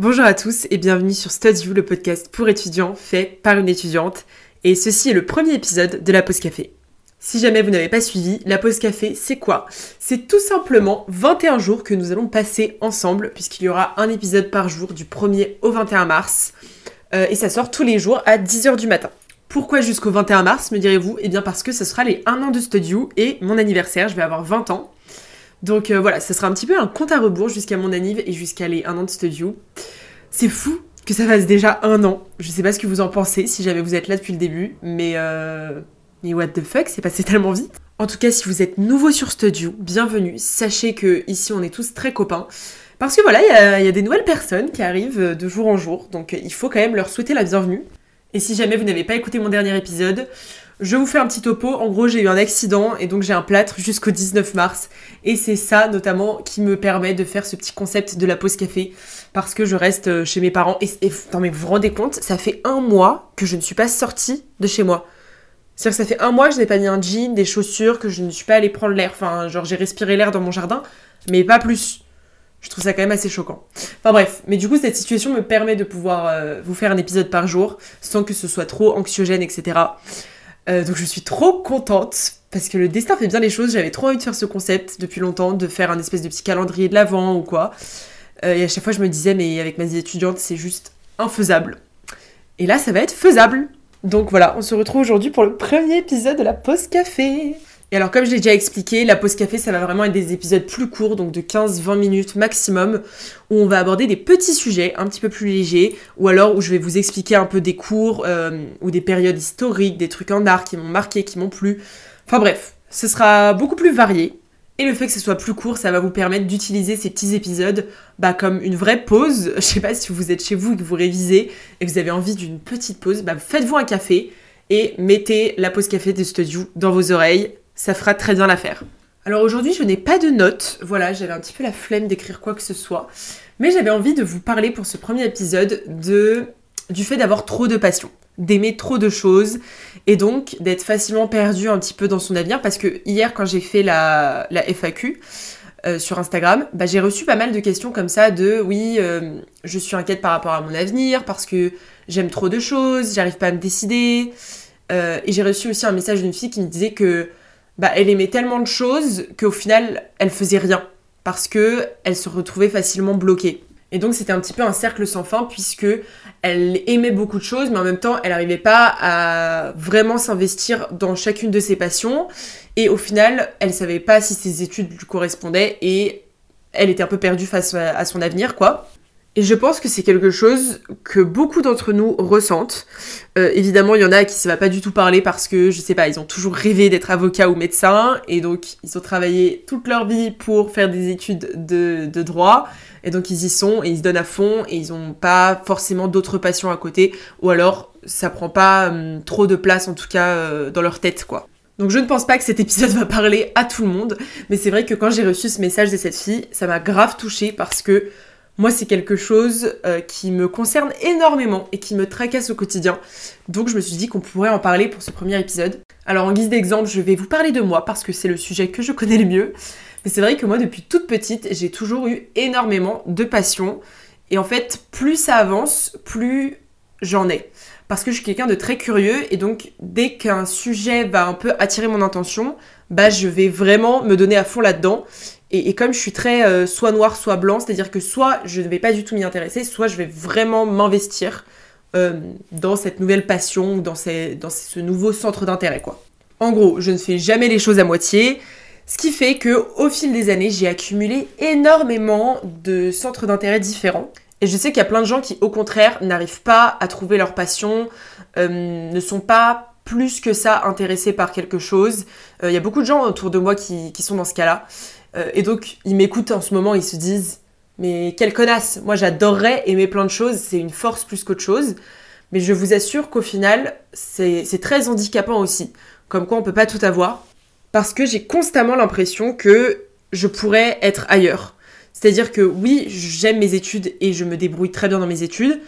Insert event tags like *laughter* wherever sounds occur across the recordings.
Bonjour à tous et bienvenue sur Study le podcast pour étudiants fait par une étudiante. Et ceci est le premier épisode de la pause café. Si jamais vous n'avez pas suivi, la pause café, c'est quoi? C'est tout simplement 21 jours que nous allons passer ensemble, puisqu'il y aura un épisode par jour du 1er au 21 mars. Euh, et ça sort tous les jours à 10h du matin. Pourquoi jusqu'au 21 mars, me direz-vous? Eh bien parce que ce sera les 1 an de Studio et mon anniversaire, je vais avoir 20 ans. Donc euh, voilà, ce sera un petit peu un compte à rebours jusqu'à mon anniv et jusqu'à les 1 an de studio. C'est fou que ça fasse déjà un an. Je sais pas ce que vous en pensez si jamais vous êtes là depuis le début, mais euh... mais what the fuck, c'est passé tellement vite. En tout cas, si vous êtes nouveau sur Studio, bienvenue. Sachez que ici on est tous très copains. Parce que voilà, il y, y, a des nouvelles personnes qui arrivent de jour en jour, donc il faut quand même leur souhaiter la bienvenue. Et si jamais vous n'avez pas écouté mon dernier épisode, je vous fais un petit topo. En gros, j'ai eu un accident et donc j'ai un plâtre jusqu'au 19 mars. Et c'est ça notamment qui me permet de faire ce petit concept de la pause café parce que je reste euh, chez mes parents. Et, non, mais vous rendez compte, ça fait un mois que je ne suis pas sortie de chez moi. C'est-à-dire que ça fait un mois que je n'ai pas mis un jean, des chaussures, que je ne suis pas allée prendre l'air. Enfin, genre j'ai respiré l'air dans mon jardin, mais pas plus. Je trouve ça quand même assez choquant. Enfin bref, mais du coup cette situation me permet de pouvoir euh, vous faire un épisode par jour sans que ce soit trop anxiogène, etc. Euh, donc je suis trop contente parce que le destin fait bien les choses. J'avais trop envie de faire ce concept depuis longtemps, de faire un espèce de petit calendrier de l'avant ou quoi. Euh, et à chaque fois je me disais mais avec mes étudiantes c'est juste infaisable. Et là ça va être faisable. Donc voilà, on se retrouve aujourd'hui pour le premier épisode de la pause café. Et alors, comme je l'ai déjà expliqué, la pause café, ça va vraiment être des épisodes plus courts, donc de 15-20 minutes maximum, où on va aborder des petits sujets un petit peu plus légers, ou alors où je vais vous expliquer un peu des cours euh, ou des périodes historiques, des trucs en art qui m'ont marqué, qui m'ont plu. Enfin bref, ce sera beaucoup plus varié. Et le fait que ce soit plus court, ça va vous permettre d'utiliser ces petits épisodes bah, comme une vraie pause. *laughs* Je sais pas si vous êtes chez vous et que vous révisez et que vous avez envie d'une petite pause, bah, faites-vous un café et mettez la pause café de Studio dans vos oreilles ça fera très bien l'affaire. Alors aujourd'hui, je n'ai pas de notes. Voilà, j'avais un petit peu la flemme d'écrire quoi que ce soit. Mais j'avais envie de vous parler pour ce premier épisode de du fait d'avoir trop de passion, d'aimer trop de choses et donc d'être facilement perdu un petit peu dans son avenir parce que hier quand j'ai fait la, FAQ euh, sur Instagram, bah, j'ai reçu pas mal de questions comme ça de oui, euh, je suis inquiète par rapport à mon avenir parce que j'aime trop de choses, j'arrive pas à me décider. Euh, et j'ai reçu aussi un message d'une fille qui me disait que bah, elle aimait tellement de choses qu'au final, elle faisait rien parce que elle se retrouvait facilement bloquée. Et donc c'était un petit peu un cercle sans fin puisque elle aimait beaucoup de choses mais en même temps elle n'arrivait pas à vraiment s'investir dans chacune de ses passions et au final elle savait pas si ses études lui correspondaient et elle était un peu perdue face à son avenir quoi. Et je pense que c'est quelque chose que beaucoup d'entre nous ressentent. Euh, évidemment, il y en a qui ne va pas du tout parler parce que, je sais pas, ils ont toujours rêvé d'être avocat ou médecin et donc ils ont travaillé toute leur vie pour faire des études de, droit et donc ils y sont et ils se donnent à fond et ils n'ont pas forcément d'autres passions à côté ou alors ça prend pas hum, trop de place en tout cas euh, dans leur tête quoi. Donc je ne pense pas que cet épisode va parler à tout le monde, mais c'est vrai que quand j'ai reçu ce message de cette fille, ça m'a grave touchée parce que moi, c'est quelque chose euh, qui me concerne énormément et qui me tracasse au quotidien. Donc, je me suis dit qu'on pourrait en parler pour ce premier épisode. Alors, en guise d'exemple, je vais vous parler de moi parce que c'est le sujet que je connais le mieux. Mais c'est vrai que moi, depuis toute petite, j'ai toujours eu énormément de passion. Et en fait, plus ça avance, plus j'en ai. Parce que je suis quelqu'un de très curieux et donc dès qu'un sujet va un peu attirer mon attention, bah je vais vraiment me donner à fond là-dedans Et, comme je suis très euh, soit noir, soit blanc, c'est-à-dire que soit je ne vais pas du tout m'y intéresser, soit je vais vraiment m'investir euh, dans cette nouvelle passion, dans, dans ce nouveau centre d'intérêt, quoi. En gros, je ne fais jamais les choses à moitié, ce qui fait que au fil des années, j'ai accumulé énormément de centres d'intérêt différents. Et je sais qu'il y a plein de gens qui, au contraire, n'arrivent pas à trouver leur passion, euh, ne sont pas plus que ça intéressés par quelque chose. Il y a beaucoup de gens autour de moi qui, qui sont dans ce cas-là. Euh, et donc, ils m'écoutent en ce moment, ils se disent Mais quelle connasse Moi, j'adorerais aimer plein de choses, c'est une force plus qu'autre chose. Mais je vous assure qu'au final, c'est très handicapant aussi. Comme quoi, on peut pas tout avoir. Parce que j'ai constamment l'impression que je pourrais être ailleurs. C'est-à-dire que oui, j'aime mes études et je me débrouille très bien dans mes études,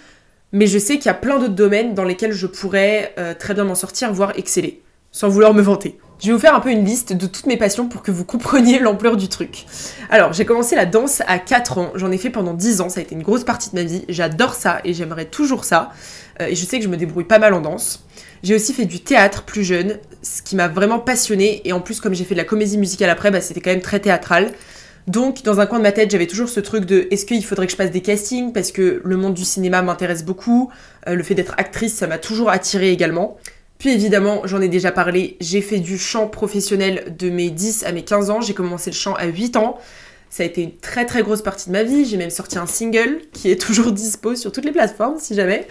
mais je sais qu'il y a plein d'autres domaines dans lesquels je pourrais euh, très bien m'en sortir, voire exceller, sans vouloir me vanter. Je vais vous faire un peu une liste de toutes mes passions pour que vous compreniez *laughs* l'ampleur du truc. Alors, j'ai commencé la danse à 4 ans, j'en ai fait pendant 10 ans, ça a été une grosse partie de ma vie, j'adore ça et j'aimerais toujours ça. Euh, et je sais que je me débrouille pas mal en danse. J'ai aussi fait du théâtre plus jeune, ce qui m'a vraiment passionné et en plus comme j'ai fait de la comédie musicale après, bah, c'était quand même très théâtral. Donc, dans un coin de ma tête, j'avais toujours ce truc de est-ce qu'il faudrait que je passe des castings? Parce que le monde du cinéma m'intéresse beaucoup. Euh, le fait d'être actrice, ça m'a toujours attiré également. Puis évidemment, j'en ai déjà parlé, j'ai fait du chant professionnel de mes 10 à mes 15 ans, j'ai commencé le chant à 8 ans. Ça a été une très très grosse partie de ma vie, j'ai même sorti un single qui est toujours dispo sur toutes les plateformes si jamais.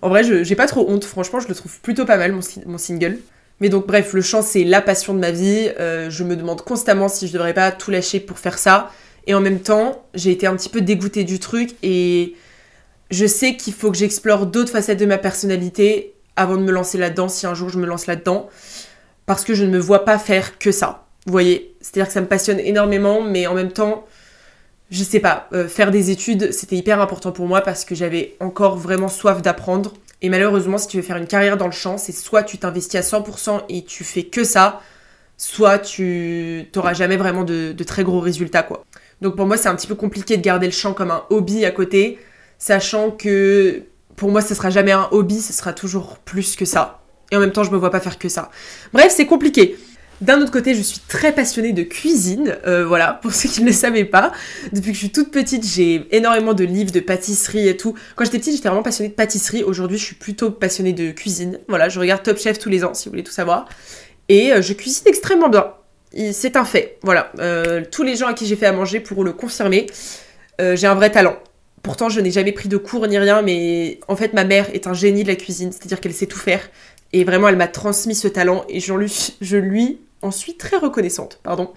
En vrai, j'ai pas trop honte, franchement, je le trouve plutôt pas mal mon, single. Mais donc bref, le chant c'est la passion de ma vie, euh, je me demande constamment si je devrais pas tout lâcher pour faire ça. Et en même temps, j'ai été un petit peu dégoûtée du truc et je sais qu'il faut que j'explore d'autres facettes de ma personnalité avant de me lancer là-dedans, si un jour je me lance là-dedans, parce que je ne me vois pas faire que ça. Vous voyez C'est-à-dire que ça me passionne énormément, mais en même temps, je sais pas, euh, faire des études, c'était hyper important pour moi parce que j'avais encore vraiment soif d'apprendre. Et malheureusement, si tu veux faire une carrière dans le chant, c'est soit tu t'investis à 100% et tu fais que ça, soit tu n'auras jamais vraiment de, de, très gros résultats, quoi. Donc pour moi, c'est un petit peu compliqué de garder le chant comme un hobby à côté, sachant que pour moi, ce sera jamais un hobby, ce sera toujours plus que ça. Et en même temps, je me vois pas faire que ça. Bref, c'est compliqué. D'un autre côté, je suis très passionnée de cuisine, euh, voilà, *laughs* pour ceux qui ne le savaient pas. Depuis que je suis toute petite, j'ai énormément de livres de pâtisserie et tout. Quand j'étais petite, j'étais vraiment passionnée de pâtisserie. Aujourd'hui, je suis plutôt passionnée de cuisine. Voilà, je regarde Top Chef tous les ans, si vous voulez tout savoir. Et euh, je cuisine extrêmement bien. C'est un fait, voilà. Euh, tous les gens à qui j'ai fait à manger pourront le confirmer. j'ai un vrai talent. Pourtant, je n'ai jamais pris de cours ni rien, mais en fait, ma mère est un génie de la cuisine, c'est-à-dire qu'elle sait tout faire. Et vraiment, elle m'a transmis ce talent et je lui, en suis très reconnaissante. Pardon.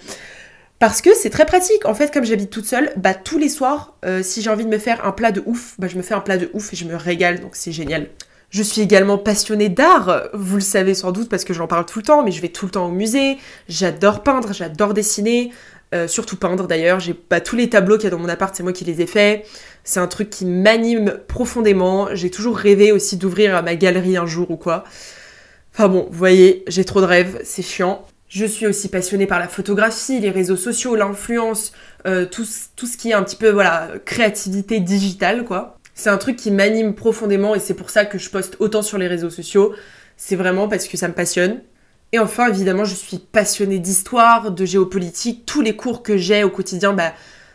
Parce que c'est très pratique. En fait, comme j'habite toute seule, bah tous les soirs, euh, si j'ai envie de me faire un plat de ouf, bah je me fais un plat de ouf et je me régale, donc c'est génial. Je suis également passionnée d'art, vous le savez sans doute parce que j'en parle tout le temps, mais je vais tout le temps au musée, j'adore peindre, j'adore dessiner, euh, surtout peindre d'ailleurs, j'ai pas tous les tableaux qu'il y a dans mon appart, c'est moi qui les ai faits. C'est un truc qui m'anime profondément. J'ai toujours rêvé aussi d'ouvrir ma galerie un jour ou quoi. Enfin bon, vous voyez, j'ai trop de rêves, c'est chiant. Je suis aussi passionnée par la photographie, les réseaux sociaux, l'influence, euh, tout, ce qui est un petit peu, voilà, créativité digitale, quoi. C'est un truc qui m'anime profondément et c'est pour ça que je poste autant sur les réseaux sociaux. C'est vraiment parce que ça me passionne. Et enfin, évidemment, je suis passionnée d'histoire, de géopolitique. Tous les cours que j'ai au quotidien, bah,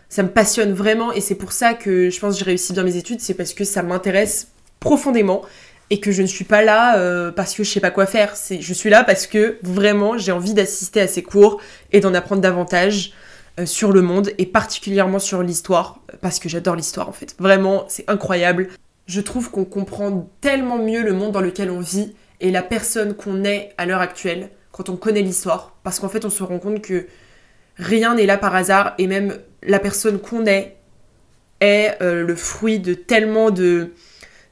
ça me passionne vraiment et c'est pour ça que je pense que j'ai réussi bien mes études, c'est parce que ça m'intéresse profondément et que je ne suis pas là euh, parce que je sais pas quoi faire. Je suis là parce que vraiment j'ai envie d'assister à ces cours et d'en apprendre davantage euh, sur le monde et particulièrement sur l'histoire parce que j'adore l'histoire en fait. Vraiment, c'est incroyable. Je trouve qu'on comprend tellement mieux le monde dans lequel on vit et la personne qu'on est à l'heure actuelle quand on connaît l'histoire parce qu'en fait on se rend compte que rien n'est là par hasard et même la personne qu'on est est euh, le fruit de tellement de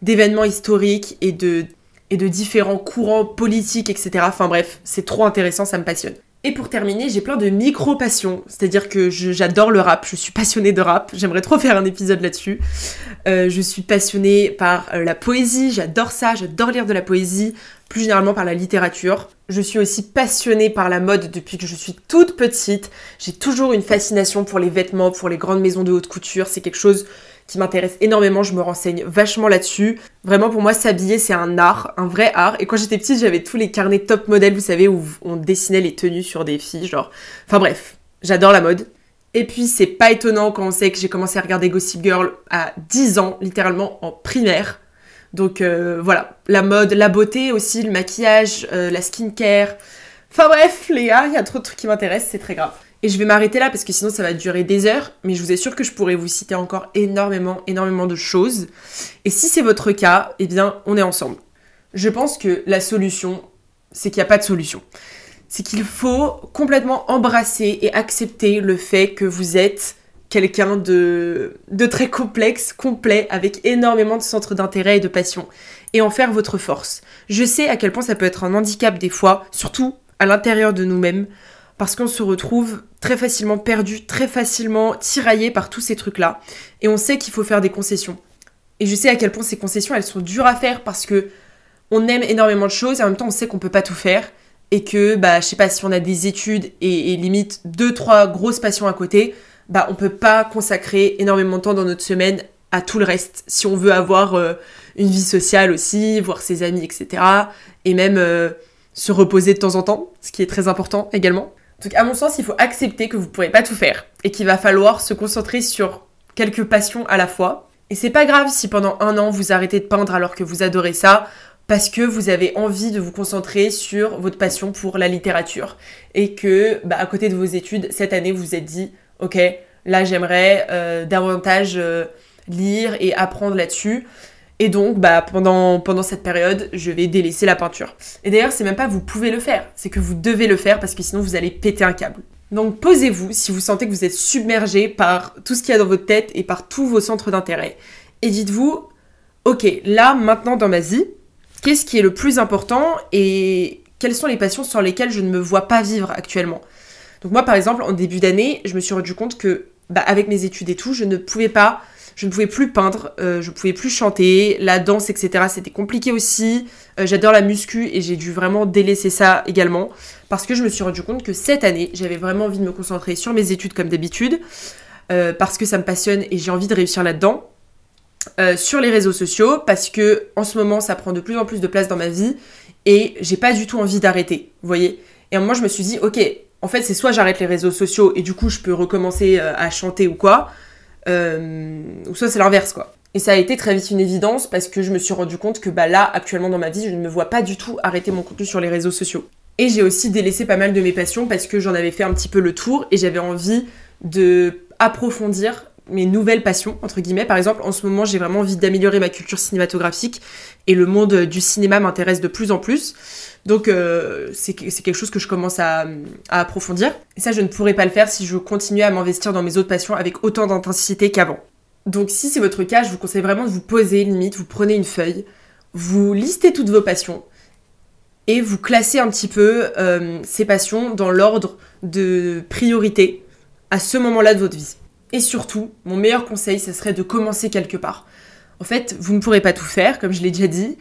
d'événements historiques et de et de différents courants politiques, etc. Enfin bref, c'est trop intéressant, ça me passionne. Et pour terminer, j'ai plein de micro-passions, c'est-à-dire que j'adore le rap, je suis passionnée de rap, j'aimerais trop faire un épisode là-dessus. Euh, je suis passionnée par euh, la poésie, j'adore ça, j'adore lire de la poésie, plus généralement par la littérature. Je suis aussi passionnée par la mode depuis que je suis toute petite. J'ai toujours une fascination pour les vêtements, pour les grandes maisons de haute couture. C'est quelque chose qui m'intéresse énormément, je me renseigne vachement là-dessus. Vraiment pour moi s'habiller c'est un art, un vrai art. Et quand j'étais petite j'avais tous les carnets top modèles, vous savez, où on dessinait les tenues sur des filles, genre... Enfin bref, j'adore la mode. Et puis c'est pas étonnant quand on sait que j'ai commencé à regarder Gossip Girl à 10 ans, littéralement en primaire. Donc euh, voilà, la mode, la beauté aussi, le maquillage, euh, la skincare. Enfin bref, les gars, il y a trop de trucs qui m'intéressent, c'est très grave. Et je vais m'arrêter là parce que sinon ça va durer des heures, mais je vous assure que je pourrais vous citer encore énormément, énormément de choses. Et si c'est votre cas, eh bien, on est ensemble. Je pense que la solution, c'est qu'il n'y a pas de solution. C'est qu'il faut complètement embrasser et accepter le fait que vous êtes quelqu'un de, de très complexe, complet, avec énormément de centres d'intérêt et de passion, et en faire votre force. Je sais à quel point ça peut être un handicap des fois, surtout à l'intérieur de nous-mêmes, parce qu'on se retrouve très facilement perdu, très facilement tiraillé par tous ces trucs-là, et on sait qu'il faut faire des concessions. Et je sais à quel point ces concessions, elles sont dures à faire parce que on aime énormément de choses et en même temps on sait qu'on peut pas tout faire et que bah je sais pas si on a des études et, limite deux trois grosses passions à côté, bah on peut pas consacrer énormément de temps dans notre semaine à tout le reste si on veut avoir euh, une vie sociale aussi, voir ses amis, etc. Et même euh, se reposer de temps en temps, ce qui est très important également. Donc à mon sens, il faut accepter que vous ne pourrez pas tout faire et qu'il va falloir se concentrer sur quelques passions à la fois. Et c'est pas grave si pendant un an vous arrêtez de peindre alors que vous adorez ça, parce que vous avez envie de vous concentrer sur votre passion pour la littérature et que bah, à côté de vos études cette année vous vous êtes dit ok, là j'aimerais euh, davantage euh, lire et apprendre là-dessus. Et donc, bah, pendant, pendant cette période, je vais délaisser la peinture. Et d'ailleurs, c'est même pas vous pouvez le faire, c'est que vous devez le faire parce que sinon vous allez péter un câble. Donc posez-vous si vous sentez que vous êtes submergé par tout ce qu'il y a dans votre tête et par tous vos centres d'intérêt. Et dites-vous, ok, là, maintenant dans ma vie, qu'est-ce qui est le plus important et quelles sont les passions sur lesquelles je ne me vois pas vivre actuellement? Donc moi, par exemple, en début d'année, je me suis rendu compte que, bah, avec mes études et tout, je ne pouvais pas, je ne pouvais plus peindre, euh, je ne pouvais plus chanter, la danse, etc. C'était compliqué aussi. Euh, j'adore la muscu et j'ai dû vraiment délaisser ça également parce que je me suis rendu compte que cette année, j'avais vraiment envie de me concentrer sur mes études comme d'habitude euh, parce que ça me passionne et j'ai envie de réussir là-dedans. sur les réseaux sociaux parce que en ce moment ça prend de plus en plus de place dans ma vie et j'ai pas du tout envie d'arrêter, vous voyez. Et moi je me suis dit ok en fait, c'est soit j'arrête les réseaux sociaux et du coup je peux recommencer euh, à chanter ou quoi, euh, ou soit c'est l'inverse quoi. Et ça a été très vite une évidence parce que je me suis rendu compte que bah là, actuellement dans ma vie, je ne me vois pas du tout arrêter mon contenu sur les réseaux sociaux. Et j'ai aussi délaissé pas mal de mes passions parce que j'en avais fait un petit peu le tour et j'avais envie de approfondir mes nouvelles passions, entre guillemets. Par exemple, en ce moment, j'ai vraiment envie d'améliorer ma culture cinématographique et le monde du cinéma m'intéresse de plus en plus. Donc euh, c'est quelque chose que je commence à, approfondir. Et ça, je ne pourrais pas le faire si je continuais à m'investir dans mes autres passions avec autant d'intensité qu'avant. Donc si c'est votre cas, je vous conseille vraiment de vous poser, limite, vous prenez une feuille, vous listez toutes vos passions et vous classez un petit peu euh, ces passions dans l'ordre de priorité à ce moment-là de votre vie. Et surtout, mon meilleur conseil, ce serait de commencer quelque part. En fait, vous ne pourrez pas tout faire, comme je l'ai déjà dit,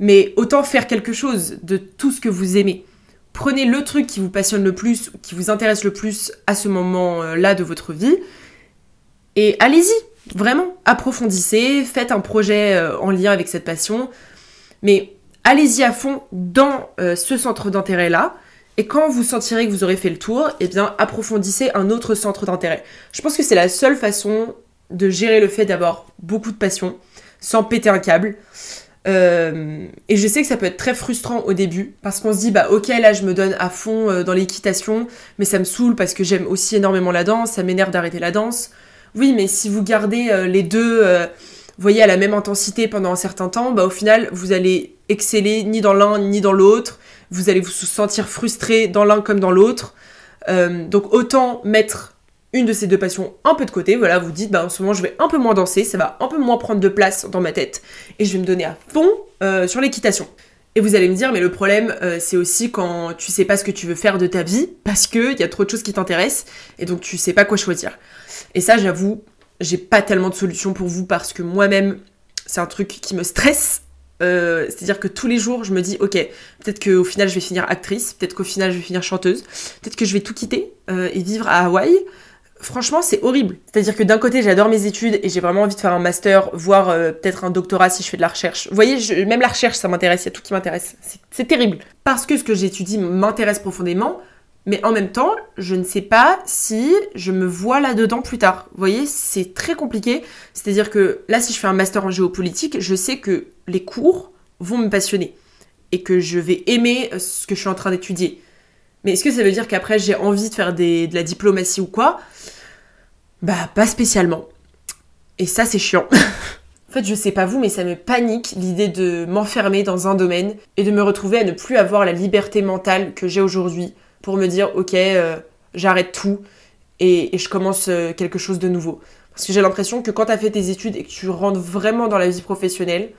mais autant faire quelque chose de tout ce que vous aimez. Prenez le truc qui vous passionne le plus, qui vous intéresse le plus à ce moment-là de votre vie, et allez-y, vraiment, approfondissez, faites un projet euh, en lien avec cette passion, mais allez-y à fond dans euh, ce centre d'intérêt-là, et quand vous sentirez que vous aurez fait le tour, eh bien, approfondissez un autre centre d'intérêt. Je pense que c'est la seule façon de gérer le fait d'avoir beaucoup de passion, sans péter un câble. Euh, et je sais que ça peut être très frustrant au début parce qu'on se dit bah ok là je me donne à fond euh, dans l'équitation mais ça me saoule parce que j'aime aussi énormément la danse, ça m'énerve d'arrêter la danse. Oui mais si vous gardez euh, les deux voyez à la même intensité pendant un certain temps, bah au final vous allez exceller ni dans l'un ni dans l'autre, vous allez vous sentir frustré dans l'un comme dans l'autre. donc autant mettre une de ces deux passions un peu de côté. Voilà, vous dites, bah, en ce moment, je vais un peu moins danser, ça va un peu moins prendre de place dans ma tête, et je vais me donner à fond euh, sur l'équitation. Et vous allez me dire, mais le problème, euh, c'est aussi quand tu sais pas ce que tu veux faire de ta vie, parce qu'il y a trop de choses qui t'intéressent, et donc tu sais pas quoi choisir. Et ça, j'avoue, j'ai pas tellement de solutions pour vous, parce que moi-même, c'est un truc qui me stresse. Euh, c'est-à-dire que tous les jours, je me dis, ok, peut-être qu'au final, je vais finir actrice, peut-être qu'au final, je vais finir chanteuse, peut-être que je vais tout quitter et vivre à Hawaï, franchement, c'est horrible. C'est-à-dire que d'un côté, j'adore mes études et j'ai vraiment envie de faire un master, voire euh, peut-être un doctorat si je fais de la recherche. Vous voyez, même la recherche, ça m'intéresse, il y a tout qui m'intéresse. C'est terrible. Parce que ce que j'étudie m'intéresse profondément, mais en même temps, je ne sais pas si je me vois là-dedans plus tard. Vous voyez, c'est très compliqué. C'est-à-dire que là, si je fais un master en géopolitique, je sais que les cours vont me passionner et que je vais aimer ce que je suis en train d'étudier. Mais est-ce que ça veut dire qu'après j'ai envie de faire de la diplomatie ou quoi? Bah, pas spécialement. Et ça, c'est chiant. *laughs* en fait, je sais pas vous, mais ça me panique l'idée de m'enfermer dans un domaine et de me retrouver à ne plus avoir la liberté mentale que j'ai aujourd'hui pour me dire, ok, euh, j'arrête tout et, je commence euh, quelque chose de nouveau. Parce que j'ai l'impression que quand tu as fait tes études et que tu rentres vraiment dans la vie professionnelle,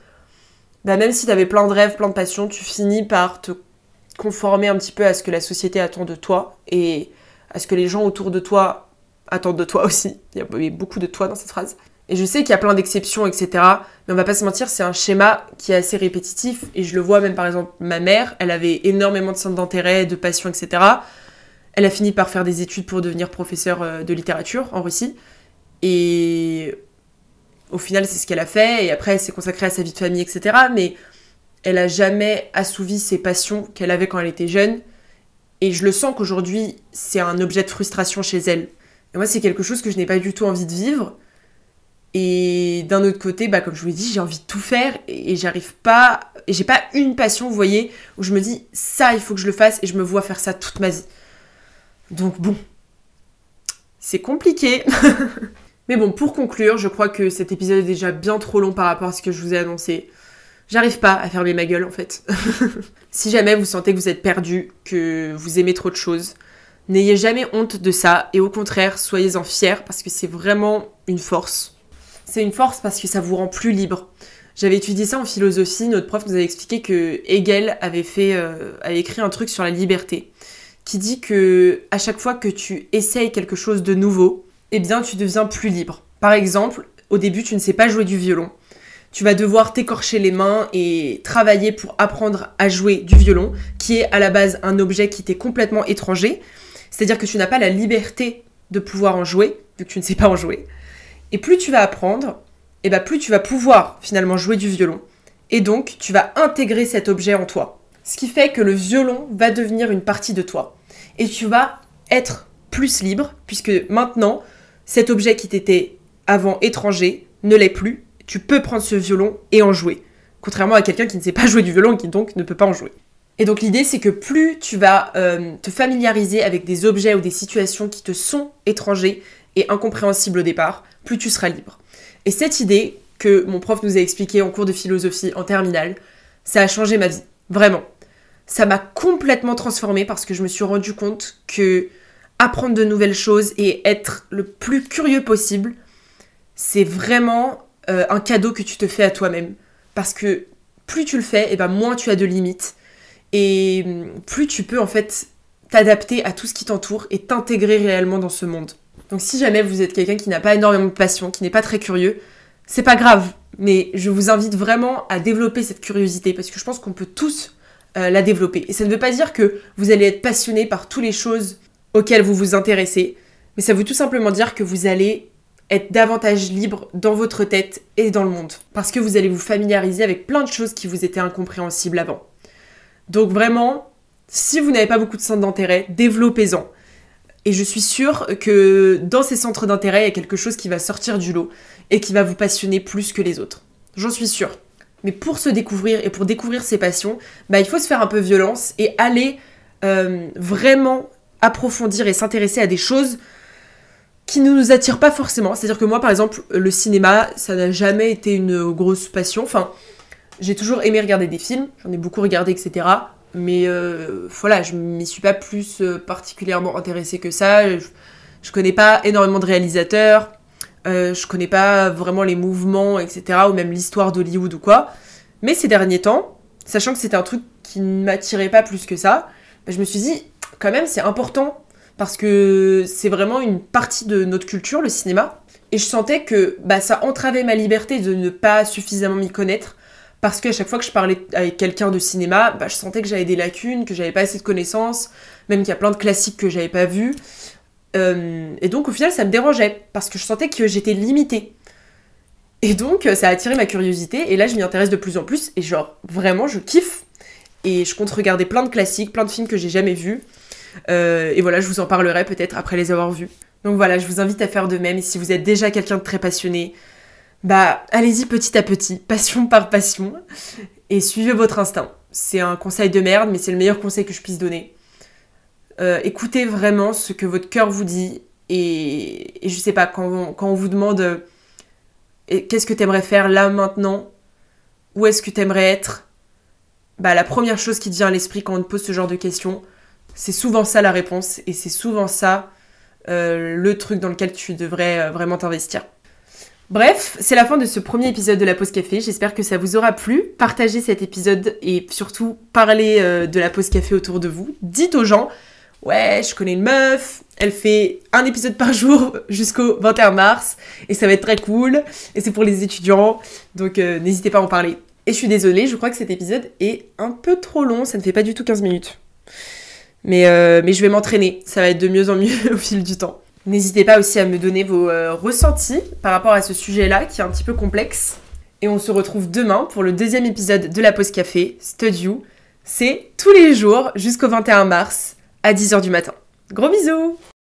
bah même si tu avais plein de rêves, plein de passions, tu finis par te conformer un petit peu à ce que la société attend de toi et à ce que les gens autour de toi attendent de toi aussi. Il y a beaucoup de toi dans cette phrase. Et je sais qu'il y a plein d'exceptions, etc. Mais on va pas se mentir, c'est un schéma qui est assez répétitif. Et je le vois même par exemple, ma mère, elle avait énormément de centres d'intérêt, de passion, etc. Elle a fini par faire des études pour devenir professeure euh, de littérature en Russie. Et au final, c'est ce qu'elle a fait. Et après, elle s'est consacrée à sa vie de famille, etc. Mais elle a jamais assouvi ses passions qu'elle avait quand elle était jeune. Et je le sens qu'aujourd'hui, c'est un objet de frustration chez elle. Et moi, c'est quelque chose que je n'ai pas du tout envie de vivre. Et d'un autre côté, bah, comme je vous l'ai dit, j'ai envie de tout faire et, j'arrive pas. Et j'ai pas une passion, vous voyez, où je me dis ça, il faut que je le fasse et je me vois faire ça toute ma vie. Donc bon, c'est compliqué. *laughs* Mais bon, pour conclure, je crois que cet épisode est déjà bien trop long par rapport à ce que je vous ai annoncé. J'arrive pas à fermer ma gueule en fait. *laughs* si jamais vous sentez que vous êtes perdu, que vous aimez trop de choses, n'ayez jamais honte de ça et au contraire, soyez-en fiers parce que c'est vraiment une force c'est une force parce que ça vous rend plus libre. J'avais étudié ça en philosophie, notre prof nous avait expliqué que Hegel avait fait, euh, écrit un truc sur la liberté, qui dit que à chaque fois que tu essayes quelque chose de nouveau, eh bien tu deviens plus libre. Par exemple, au début tu ne sais pas jouer du violon. Tu vas devoir t'écorcher les mains et travailler pour apprendre à jouer du violon, qui est à la base un objet qui t'est complètement étranger. C'est-à-dire que tu n'as pas la liberté de pouvoir en jouer, vu que tu ne sais pas en jouer. Et plus tu vas apprendre, et eh ben plus tu vas pouvoir finalement jouer du violon. Et donc, tu vas intégrer cet objet en toi. Ce qui fait que le violon va devenir une partie de toi. Et tu vas être plus libre, puisque maintenant, cet objet qui t'était avant étranger ne l'est plus. Tu peux prendre ce violon et en jouer. Contrairement à quelqu'un qui ne sait pas jouer du violon et qui donc ne peut pas en jouer. Et donc l'idée c'est que plus tu vas euh, te familiariser avec des objets ou des situations qui te sont étrangers et incompréhensibles au départ, plus tu seras libre. Et cette idée que mon prof nous a expliquée en cours de philosophie en terminale, ça a changé ma vie. Vraiment. Ça m'a complètement transformée parce que je me suis rendu compte que apprendre de nouvelles choses et être le plus curieux possible, c'est vraiment euh, un cadeau que tu te fais à toi-même. Parce que plus tu le fais, et eh ben moins tu as de limites. Et hum, plus tu peux en fait t'adapter à tout ce qui t'entoure et t'intégrer réellement dans ce monde. Donc si jamais vous êtes quelqu'un qui n'a pas énormément de passion, qui n'est pas très curieux, c'est pas grave, mais je vous invite vraiment à développer cette curiosité parce que je pense qu'on peut tous euh, la développer. Et ça ne veut pas dire que vous allez être passionné par toutes les choses auxquelles vous vous intéressez, mais ça veut tout simplement dire que vous allez être davantage libre dans votre tête et dans le monde. Parce que vous allez vous familiariser avec plein de choses qui vous étaient incompréhensibles avant. Donc vraiment, si vous n'avez pas beaucoup de centres d'intérêt, développez-en. Et je suis sûre que dans ces centres d'intérêt, il y a quelque chose qui va sortir du lot et qui va vous passionner plus que les autres. J'en suis sûre. Mais pour se découvrir et pour découvrir ses passions, bah, il faut se faire un peu violence et aller euh, vraiment approfondir et s'intéresser à des choses qui ne nous attirent pas forcément. C'est-à-dire que moi, par exemple, le cinéma, ça n'a jamais été une grosse passion. Enfin, j'ai toujours aimé regarder des films, j'en ai beaucoup regardé, etc. Mais euh, voilà, je m'y suis pas plus euh, particulièrement intéressée que ça. Je, je, connais pas énormément de réalisateurs, euh, je connais pas vraiment les mouvements, etc. Ou même l'histoire d'Hollywood ou quoi. Mais ces derniers temps, sachant que c'était un truc qui ne m'attirait pas plus que ça, bah, je me suis dit, quand même, c'est important. Parce que c'est vraiment une partie de notre culture, le cinéma. Et je sentais que bah, ça entravait ma liberté de ne pas suffisamment m'y connaître parce qu'à chaque fois que je parlais avec quelqu'un de cinéma, bah, je sentais que j'avais des lacunes, que j'avais pas assez de connaissances, même qu'il y a plein de classiques que j'avais pas vus. Euh, et donc au final, ça me dérangeait, parce que je sentais que j'étais limitée. Et donc ça a attiré ma curiosité, et là je m'y intéresse de plus en plus, et genre vraiment je kiffe. Et je compte regarder plein de classiques, plein de films que j'ai jamais vus. Euh, et voilà, je vous en parlerai peut-être après les avoir vus. Donc voilà, je vous invite à faire de même. Et si vous êtes déjà quelqu'un de très passionné, bah allez-y petit à petit, passion par passion, et suivez votre instinct. C'est un conseil de merde, mais c'est le meilleur conseil que je puisse donner. Euh, écoutez vraiment ce que votre cœur vous dit, et, je sais pas, quand on, vous demande euh, qu'est-ce que t'aimerais faire là maintenant, où est-ce que t'aimerais être, bah la première chose qui te vient à l'esprit quand on te pose ce genre de questions, c'est souvent ça la réponse, et c'est souvent ça euh, le truc dans lequel tu devrais vraiment t'investir. Bref, c'est la fin de ce premier épisode de la pause café. J'espère que ça vous aura plu. Partagez cet épisode et surtout parlez euh, de la pause café autour de vous. Dites aux gens, ouais, je connais une meuf, elle fait un épisode par jour *laughs* jusqu'au 21 mars et ça va être très cool. Et c'est pour les étudiants, donc euh, n'hésitez pas à en parler. Et je suis désolée, je crois que cet épisode est un peu trop long, ça ne fait pas du tout 15 minutes. Mais, euh, mais je vais m'entraîner, ça va être de mieux en mieux *laughs* au fil du temps. N'hésitez pas aussi à me donner vos euh, ressentis par rapport à ce sujet-là qui est un petit peu complexe. Et on se retrouve demain pour le deuxième épisode de la pause café, Studio. C'est tous les jours jusqu'au 21 mars à 10h du matin. Gros bisous